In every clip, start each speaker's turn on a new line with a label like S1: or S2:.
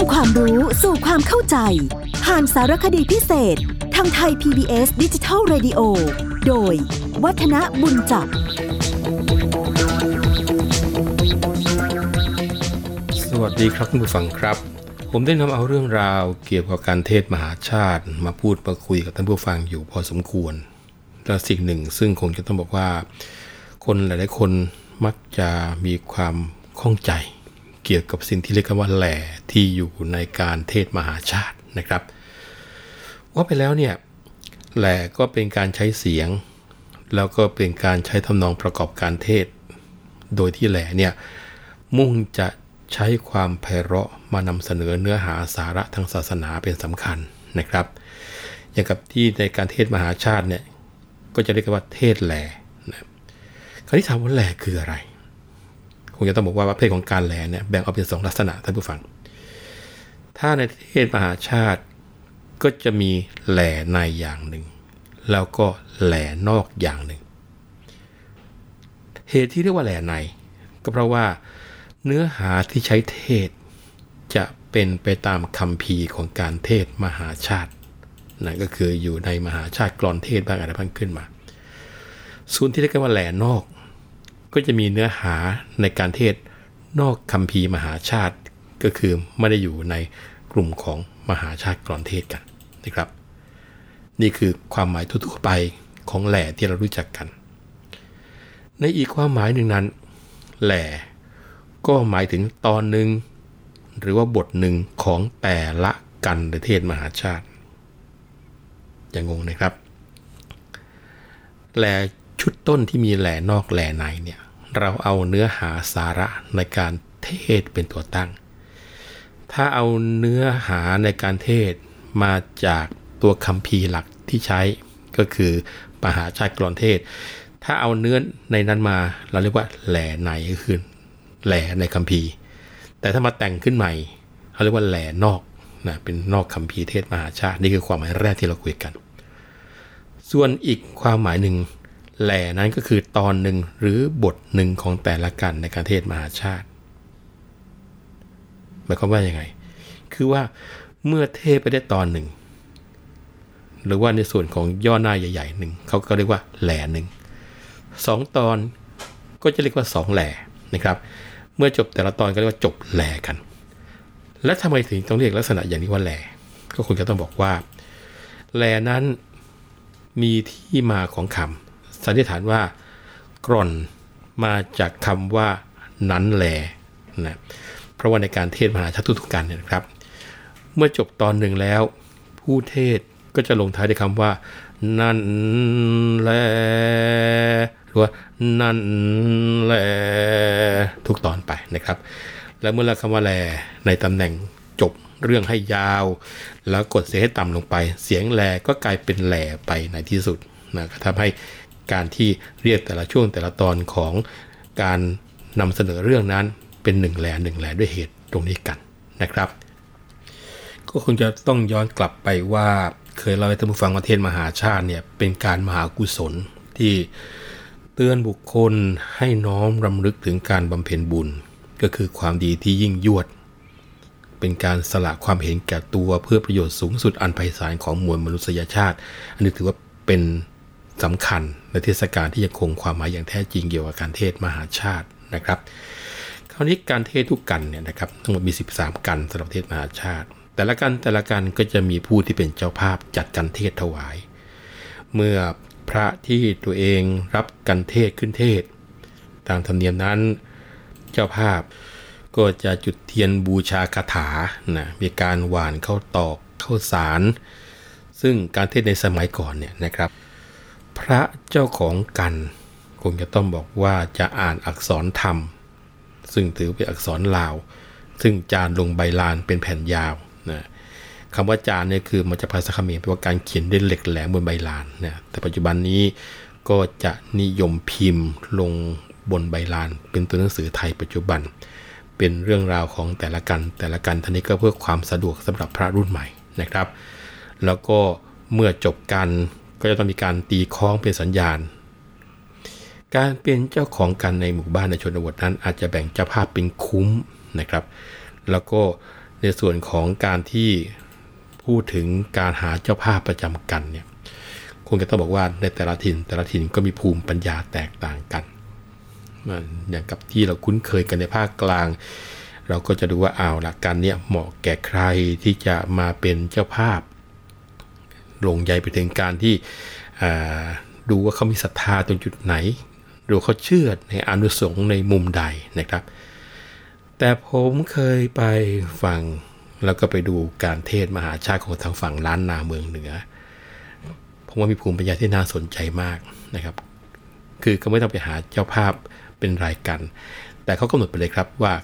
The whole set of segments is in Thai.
S1: ำความรู้สู่ความเข้าใจ ผ่านสารคดีพิเศษ ทางไทย PBS ดิจิทัล Radio โดย วัฒนบุญจับ
S2: สวัสดีครับคุณผู้ฟังครับ ผมได้นำเอาเรื่องราวเกี่ยวกับการเทศมหาชาติ มาพูดมาคุยกับท่านผู้ฟังอยู่พอสมควร และสิ่งหนึ่งซึ่งคงจะต้องบอกว่า คนหลาย ๆ คนมักจะมีความข้องใจ กี่ยวกับสิ่งที่เรียกว่าแหล่ที่อยู่ในการเทศมหาชาตินะครับว่าไปแล้วเนี่ยแหล่ก็เป็นการใช้เสียง แล้วก็เป็นการใช้ทำนองประกอบการเทศ โดยที่แหล่เนี่ยมุ่งจะใช้ความไพเราะมานำเสนอเนื้อหาสาระทางศาสนาเป็นสำคัญนะครับ อย่างกับที่ในการเทศมหาชาติเนี่ยก็จะเรียกว่าเทศแหล่นะคราวนี้ถามว่าแหล่คืออะไร คงจะต้องบอกว่าประเภทของการแหล่เนี่ยแบ่งออกเป็นสองลักษณะท่านผู้ฟัง ถ้าในเทศมหาชาติก็จะมีแหล่ในอย่างหนึ่ง แล้วก็แหล่นอกอย่างหนึ่ง เหตุที่เรียกว่าแหล่ใน ก็เพราะว่าเนื้อหาที่ใช้เทศจะเป็นไปตามคำพีของการเทศมหาชาตินั่นก็คืออยู่ในมหาชาติกรอนเทศบ้างอะไรบ้างขึ้นมา ส่วนที่เรียกว่าแหล่นอก ก็จะมีเนื้อหาในการเทศนอกคำพีมหาชาติ ก็คือไม่ได้อยู่ในกลุ่มของมหาชาติกรอนเทศกันนะครับ นี่คือความหมายทั่วไปของแหล่ที่เรารู้จักกัน ในอีกความหมายหนึ่งนั้น แหล่ก็หมายถึงตอนหนึ่งหรือว่าบทหนึ่งของแต่ละกันประเทศมหาชาติ อย่างงงนะครับแหล่ ชุดต้นที่มีแหล่นอกแหล่ในเนี่ยเราเอาเนื้อหาสาระในการเทศเป็นตัวตั้ง ถ้าเอาเนื้อหาในการเทศมาจากตัวคำพีหลักที่ใช้ก็คือมหาชาติกรอนเทศ ถ้าเอาเนื้อในนั้นมาเราเรียกว่าแหล่ในก็คือแหล่ในคัมภีแต่ถ้ามาแต่งขึ้นใหม่เขาเรียกว่าแหล่นอกนะเป็นนอกคัมภีเทศมหาชาตินี่คือความหมายแรกที่เราคุยกัน ส่วนอีกความหมายหนึ่ง แหล่นั้นก็คือตอนหนึ่งหรือบทหนึ่งของแต่ละกันในการเทศมหาชาติหมายความว่ายังไง คือว่าเมื่อเทศไปได้ตอนหนึ่ง หรือว่าในส่วนของย่อหน้าใหญ่ๆหนึ่งเขาก็เรียกว่าแหล่หนึ่งสองตอนก็จะเรียกว่าสองแหล่นะครับ เมื่อจบแต่ละตอนก็เรียกว่าจบแหล่กัน และทำไมถึงต้องเรียกลักษณะอย่างนี้ว่าแหล่ก็คงจะต้องบอกว่าแหล่นั้นมีที่มาของคำ สันนิษฐานว่ากร่อนมาจากคำว่านั้นแหลนะเพราะว่าในการเทศมหาชาตุทุกการเนี่ยนะครับ เมื่อจบตอนหนึ่งแล้ว ผู้เทศก็จะลงท้ายด้วยคำว่า นั่นแหละหรือว่านั่นแหละทุกตอนไปนะครับ แล้วเมื่อเราคำว่าแลในตำแหน่งจบเรื่องให้ยาว แล้วกดเสียงให้ต่ำลงไป เสียงแลก็กลายเป็นแหลไปในที่สุดนะทำให้ การที่เรียกแต่ละช่วงแต่ละตอนของการนำเสนอเรื่องนั้นเป็นหนึ่งแหล่หนึ่งแหล่ด้วยเหตุตรงนี้กันนะครับ ก็คงจะต้องย้อนกลับไปว่าเคยเล่าให้ท่านผู้ฟังประเทศมหาชาติเนี่ยเป็นการมหากุศลที่เตือนบุคคลให้น้อมรำลึกถึงการบำเพ็ญบุญ ก็คือความดีที่ยิ่งยวด เป็นการสละความเห็นแก่ตัวเพื่อประโยชน์สูงสุดอันไพศาลของมวลมนุษยชาติ อันนี้ถือว่าเป็น สำคัญในเทศกาลที่ยังคงความหมายอย่างแท้จริงเกี่ยวกับการเทศมหาชาตินะครับ คราวนี้การเทศทุกกันเนี่ยนะครับทั้งหมดมี 13 กันสำหรับเทศมหาชาติ แต่ละกันแต่ละกันก็จะมีผู้ที่เป็นเจ้าภาพจัดการเทศถวาย เมื่อพระที่ตัวเองรับกันเทศขึ้นเทศ ตามธรรมเนียมนั้นเจ้าภาพก็จะจุดเทียนบูชาคาถานะมีการหวานเข้าตอกเข้าสาร ซึ่งการเทศในสมัยก่อนเนี่ยนะครับ พระเจ้าของกัน คงจะต้องบอกว่าจะอ่านอักษรธรรม ซึ่งถือเป็นอักษรลาว ซึ่งจานลงใบลานเป็นแผ่นยาวนะคำว่าจานเนี่ยคือมันจะภาษาเขมรแปลว่าการเขียนด้วยเหล็กแหลมบนใบลานนะแต่ปัจจุบันนี้ก็จะนิยมพิมพ์ลงบนใบลาน เป็นตัวหนังสือไทยปัจจุบัน เป็นเรื่องราวของแต่ละกันแต่ละกันท่านี้ก็เพื่อความสะดวกสำหรับพระรุ่นใหม่นะครับ แล้วก็เมื่อจบกัน ก็จะต้องมีการตีคล้องเป็นสัญญาณ การเป็นเจ้าของกันในหมู่บ้านในชนบทนั้น อาจจะแบ่งเจ้าภาพเป็นคุ้มนะครับ แล้วก็ในส่วนของการที่พูดถึงการหาเจ้าภาพประจำกันเนี่ยคงจะต้องบอกว่าในแต่ละถิ่นแต่ละถิ่นก็มีภูมิปัญญาแตกต่างกันอย่างกับที่เราคุ้นเคยกันในภาคกลาง เราก็จะดูว่าเอาหลักการเนี้ยเหมาะแก่ใครที่จะมาเป็นเจ้าภาพ ลงใหญ่ไปถึงการที่ดูว่าเขามีศรัทธาตรงจุดไหนดูเขาเชื่อในอนุสงในมุมใดนะครับ แต่ผมเคยไปฟังแล้วก็ไปดูการเทศมหาชาติของทางฝั่งล้านนาเมืองเหนือผมว่ามีภูมิปัญญาที่น่าสนใจมากนะครับ คือเขาไม่ต้องไปหาเจ้าภาพเป็นรายกัน แต่เขากำหนดไปเลยครับว่า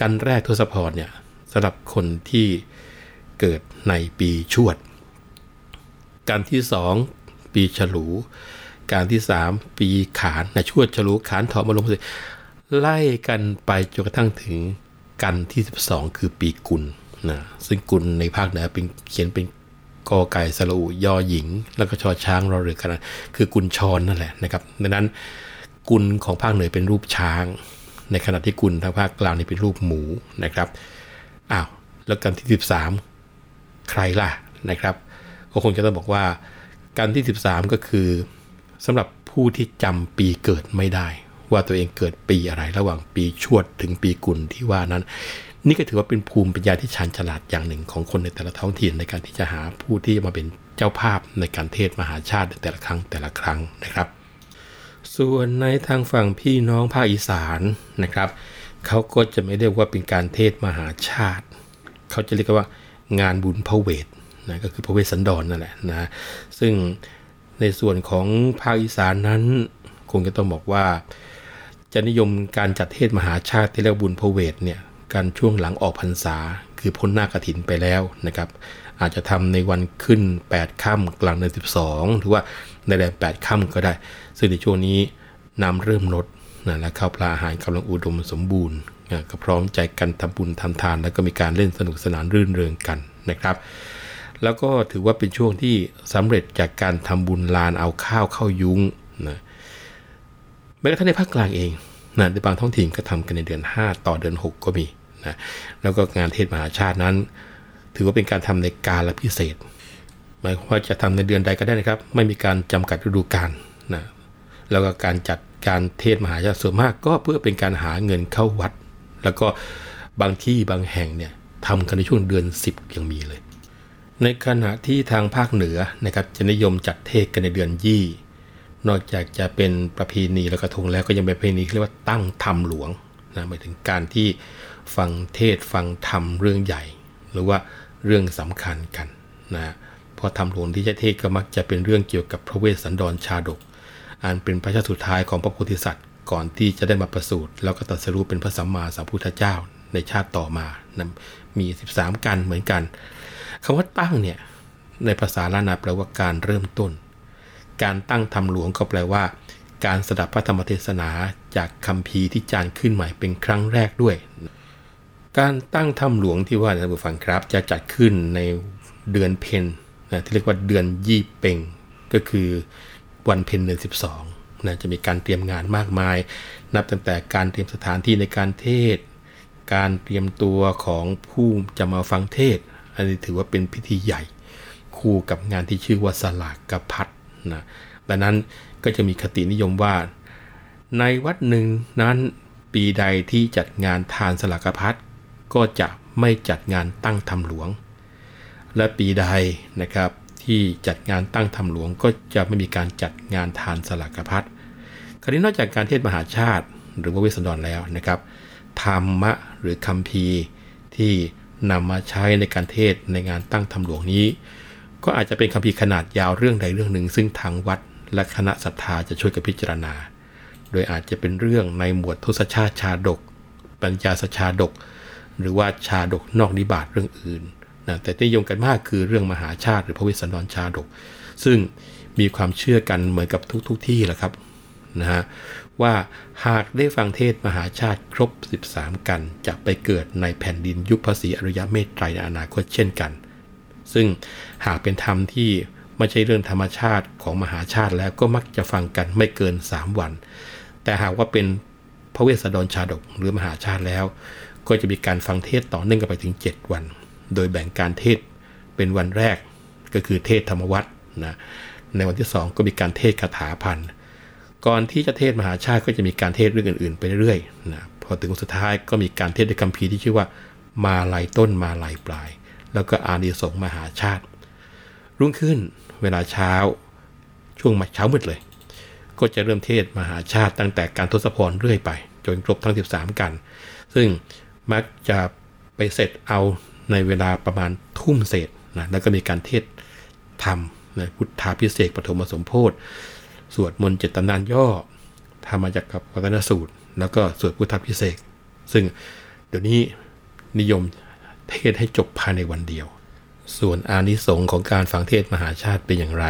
S2: กันแรกทศพรเนี่ยสำหรับคนที่เกิดในปีชวด การที่สองปีฉลู การที่สามปีขานนะชวดฉลูขานถอมาลงสิไล่กันไปจนกระทั่งถึงกันที่12 คือปีกุลนะซึ่งกุลในภาคเหนือเป็นเขียนเป็นกอไก่สระอุยอหญิง แล้วก็ชอช้างรอเรือกันคือกุลชอนนั่นแหละนะครับดังนั้นกุลของภาคเหนือเป็นรูปช้าง ในขณะที่กุลทางภาคกลางนี่เป็นรูปหมูนะครับอ้าวแล้วกันที่ 13 ใครล่ะนะครับ ก็คงจะต้องบอกว่ากันที่ 13 ก็คือสำหรับผู้ที่จำปีเกิดไม่ได้ ว่าตัวเองเกิดปีอะไรระหว่างปีชวดถึงปีกุลที่ว่านั้น นี่ก็ถือว่าเป็นภูมิปัญญาที่ชาญฉลาดอย่างหนึ่งของคนในแต่ละท้องถิ่นในการที่จะหาผู้ที่มาเป็นเจ้าภาพในการเทศมหาชาติแต่ละครั้งแต่ละครั้งนะครับ ส่วนในทางฝั่งพี่น้องภาคอีสานนะครับเขาก็จะไม่เรียกว่าเป็นการเทศมหาชาติ เขาจะเรียกว่า งานบุญพระเวท นะก็คือพระเวสสันดรนนั่นแหละนะซึ่งในส่วนของภาคอีสานนั้น คงจะต้องบอกว่า จะนิยมการจัดเทศมหาชาติที่เรียกบุญพระเวทเนี่ยกันช่วงหลังออกพรรษา คือพ้นหน้ากระถินไปแล้วนะครับ อาจจะทำในวันขึ้น 8 ค่ำกลางเดือน 12 หรือว่าในแรม8ค่ำก็ได้ ซึ่งในช่วงนี้น้ำเริ่มลดนะและข้าวปลาอาหารกำลังอุดมสมบูรณ์ก็พร้อมใจกันทำบุญทำทาน แล้วก็มีการเล่นสนุกสนานรื่นเริงกันนะครับ แล้วก็ถือว่าเป็นช่วงที่สำเร็จจากการทำบุญลานเอาข้าวเข้ายุ้งนะแม้กระทั่งในภาคกลางเองนะในบางท้องถิ่นก็ทำกันในเดือน 5 ต่อเดือน 6 ก็มีนะแล้วก็งานเทศมหาชาตินั้น ถือว่าเป็นการทำในกาลพิเศษ หมายความว่าจะทำในเดือนใดก็ได้นะครับ ไม่มีการจำกัดฤดูกาลนะแล้วก็การจัดการเทศมหาชาติส่วนมากก็เพื่อเป็นการหาเงินเข้าวัด แล้วก็บางที่บางแห่งเนี่ยทำกันในช่วงเดือน 10 ยังมีเลย ในขณะที่ทางภาคเหนือนะครับจะนิยมจัดเทศกันในเดือนยี่ นอกจากจะเป็นประเพณีและกระทงแล้วก็ยังเป็นประเพณีเรียกว่าตั้งธรรมหลวงนะหมายถึงการที่ฟังเทศฟังธรรมเรื่องใหญ่ หรือว่าเรื่องสำคัญกันนะพอธรรมหลวงที่จะเทศก็มักจะเป็นเรื่องเกี่ยวกับพระเวสสันดรชาดกอันเป็นพระชาติสุดท้ายของพระโพธิสัตว์ ก่อนที่จะได้มาประสูติแล้วก็ตรัสรู้เป็นพระสัมมาสัมพุทธเจ้าในชาติต่อมานะมี 13 กันเหมือนกัน คำว่าตั้งเนี่ยในภาษาล้านนาแปลว่าการเริ่มต้น การตั้งธรรมหลวงก็แปลว่า การสดับพระธรรมเทศนาจากคำพีที่จานขึ้นใหม่เป็นครั้งแรกด้วย การตั้งธรรมหลวงที่ว่าท่านผู้ฟังครับ จะจัดขึ้นในเดือนเพนนะที่เรียกว่าเดือนยี่เป่งก็คือวันเพนเดือน12นะจะมีการเตรียมงานมากมาย นับตั้งแต่การเตรียมสถานที่ในการเทศ การเตรียมตัวของผู้จะมาฟังเทศ อันนี้ถือว่าเป็นพิธีใหญ่ คู่กับงานที่ชื่อว่าสลากกระพัดนะดังนั้นก็จะมีคตินิยมว่า ในวัดหนึ่งนั้นปีใดที่จัดงานทานสลากพัดก็จะไม่จัดงานตั้งธรรมหลวง และปีใดนะครับที่จัดงานตั้งธรรมหลวงก็จะไม่มีการจัดงานทานสลากพัดคราวนี้นอกจากการเทศมหาชาติ หรือว่าวิสันดรแล้วนะครับ ธรรมะหรือคำพีที่ นำมาใช้ในการเทศในงานตั้งธรรมหลวงนี้ ก็อาจจะเป็นคำพีขนาดยาวเรื่องใดเรื่องหนึ่ง ซึ่งทางวัดและคณะศรัทธาจะช่วยกันพิจารณา โดยอาจจะเป็นเรื่องในหมวดทศชาติชาดก ปัญญาสชาดก หรือว่าชาดกนอกนิบาตเรื่องอื่นนะแต่ที่ยงกันมากคือเรื่องมหาชาติหรือพระวิสันดรชาดก ซึ่งมีความเชื่อกันเหมือนกับทุกๆทที่แหละครับ นะฮะว่าหากได้ฟังเทศมหาชาติครบ 13 กัน จะไปเกิดในแผ่นดินยุคภาษีอริยเมตไตรในอนาคตเช่นกัน ซึ่งหากเป็นธรรมที่ไม่ใช่เรื่องธรรมชาติของมหาชาติแล้วก็มักจะฟังกันไม่เกิน 3 วัน แต่หากว่าเป็นพระเวสสันดรชาดกหรือมหาชาติแล้ว ก็จะมีการฟังเทศต่อเนื่องกันไปถึง 7 วัน โดยแบ่งการเทศเป็นวันแรกก็คือเทศธรรมวัตรนะในวันที่ 2 ก็มีการเทศคาถาพันธ์ก่อน ที่จะเทศมหาชาติก็จะมีการเทศเรื่องอื่นๆไปเรื่อยๆนะพอถึงสุดท้ายก็มีการเทศในคัมภีที่ชื่อว่า มาลายต้นมาลายปลาย แล้วก็อานิสงส์มหาชาติ รุ่งขึ้นเวลาเช้าช่วงเช้ามืดเลย ก็จะเริ่มเทศมหาชาติตั้งแต่การทศพรเรื่อยไป จนครบทั้ง 13 กัน ซึ่งมักจะไปเสร็จเอาในเวลาประมาณทุ่มเศษนะแล้วก็มีการเทศธรรมนะพุทธาพิเศษปฐมสมโพธิ สวดมนต์เจตนานย่อทำมาจากกับวัฒนสูตร แล้วก็สวดพุทธพิเศษซึ่งเดี๋ยวนี้นิยมเทศให้จบภายในวันเดียว ส่วนอานิสงส์ของการฟังเทศมหาชาติเป็นอย่างไร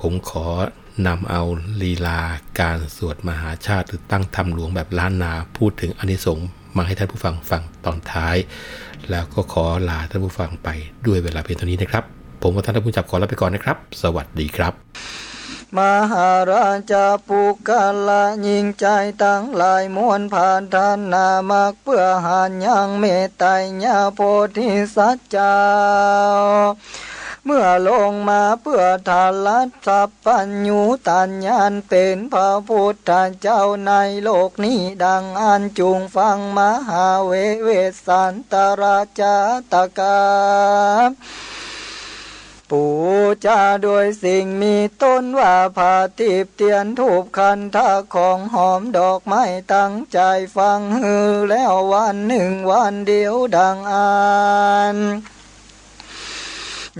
S2: ผมขอนำเอาลีลาการสวดมหาชาติหรือตั้งธรรมหลวงแบบล้านนาพูดถึงอานิสงส์มาให้ท่านผู้ฟังฟังตอนท้าย แล้วก็ขอลาท่านผู้ฟังไปด้วยเวลาเพียงเท่านี้นะครับ ผมกับท่านผู้จับขอลาไปก่อนนะครับ สวัสดีครับ
S3: มหาราชาปุกาละยิงใจตั้งหลายมวลผ่านทานนามักเพื่อหานยังเมตไตรญาโพธิสัจจาเมื่อลงมาเพื่อทาลัดสัพพัญญูตัญญาณเป็นพระพุทธเจ้าในโลกนี้ดังอันจุงฟังมหาเวเวสันตราชาตกา ปูจาโดยสิ่งมีต้นว่าผาติบเตียนถูกคันทาของหอมดอกไม้ตั้งใจฟังฮือแล้ววันหนึ่งวันเดียวดังอาน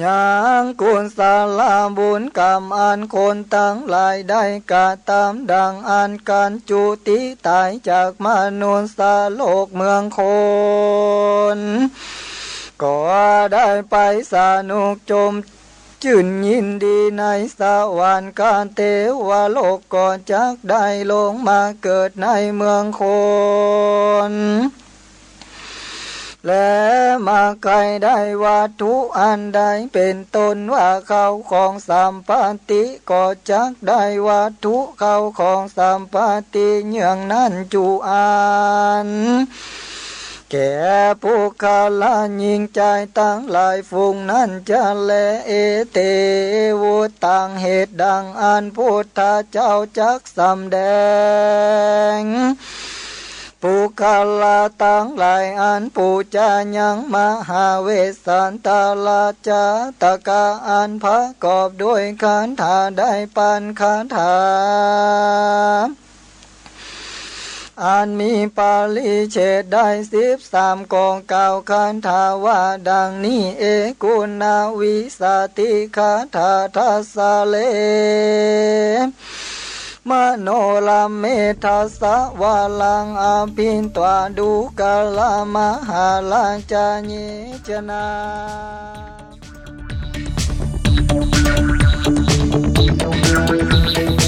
S3: ยังกุลสาลาบุญกรรมอันคนตั้งหลายได้กาตามดังอันการจุติตายจากมนุษย์สาโลกเมืองคนก็ได้ไปสนุกจม จื่นยินดีในสวรรค์การเทวโลกก่อนจักได้ลงมาเกิดในเมืองคน และมาใครได้วัตถุอันใดเป็นตนว่าเขาของสามปันติก็จักได้วัตถุเขาของสามปันติเยื่องนั้นจูอาน แก่ผู้คาลายิงใจตั้งหลายฟุงนั้นจะแลเอเตวุตังเหตุดังอันพุทธเจ้าจักสำแดงปุคาลาตั้งหลายอันปูจายังมหาเวสันตาลาจาตกาอันพระกอบด้วยขันธาได้ปันคาถา อันมีปาลิเชตได้สิบสามกองเก่าคันทาว่าดังนี้เอกุณาวิสาติคาถาทัสสะเลมโนลาเมทัสวาลังอาพินตวาดูกาลามหาลังจาเยจนา
S1: ติ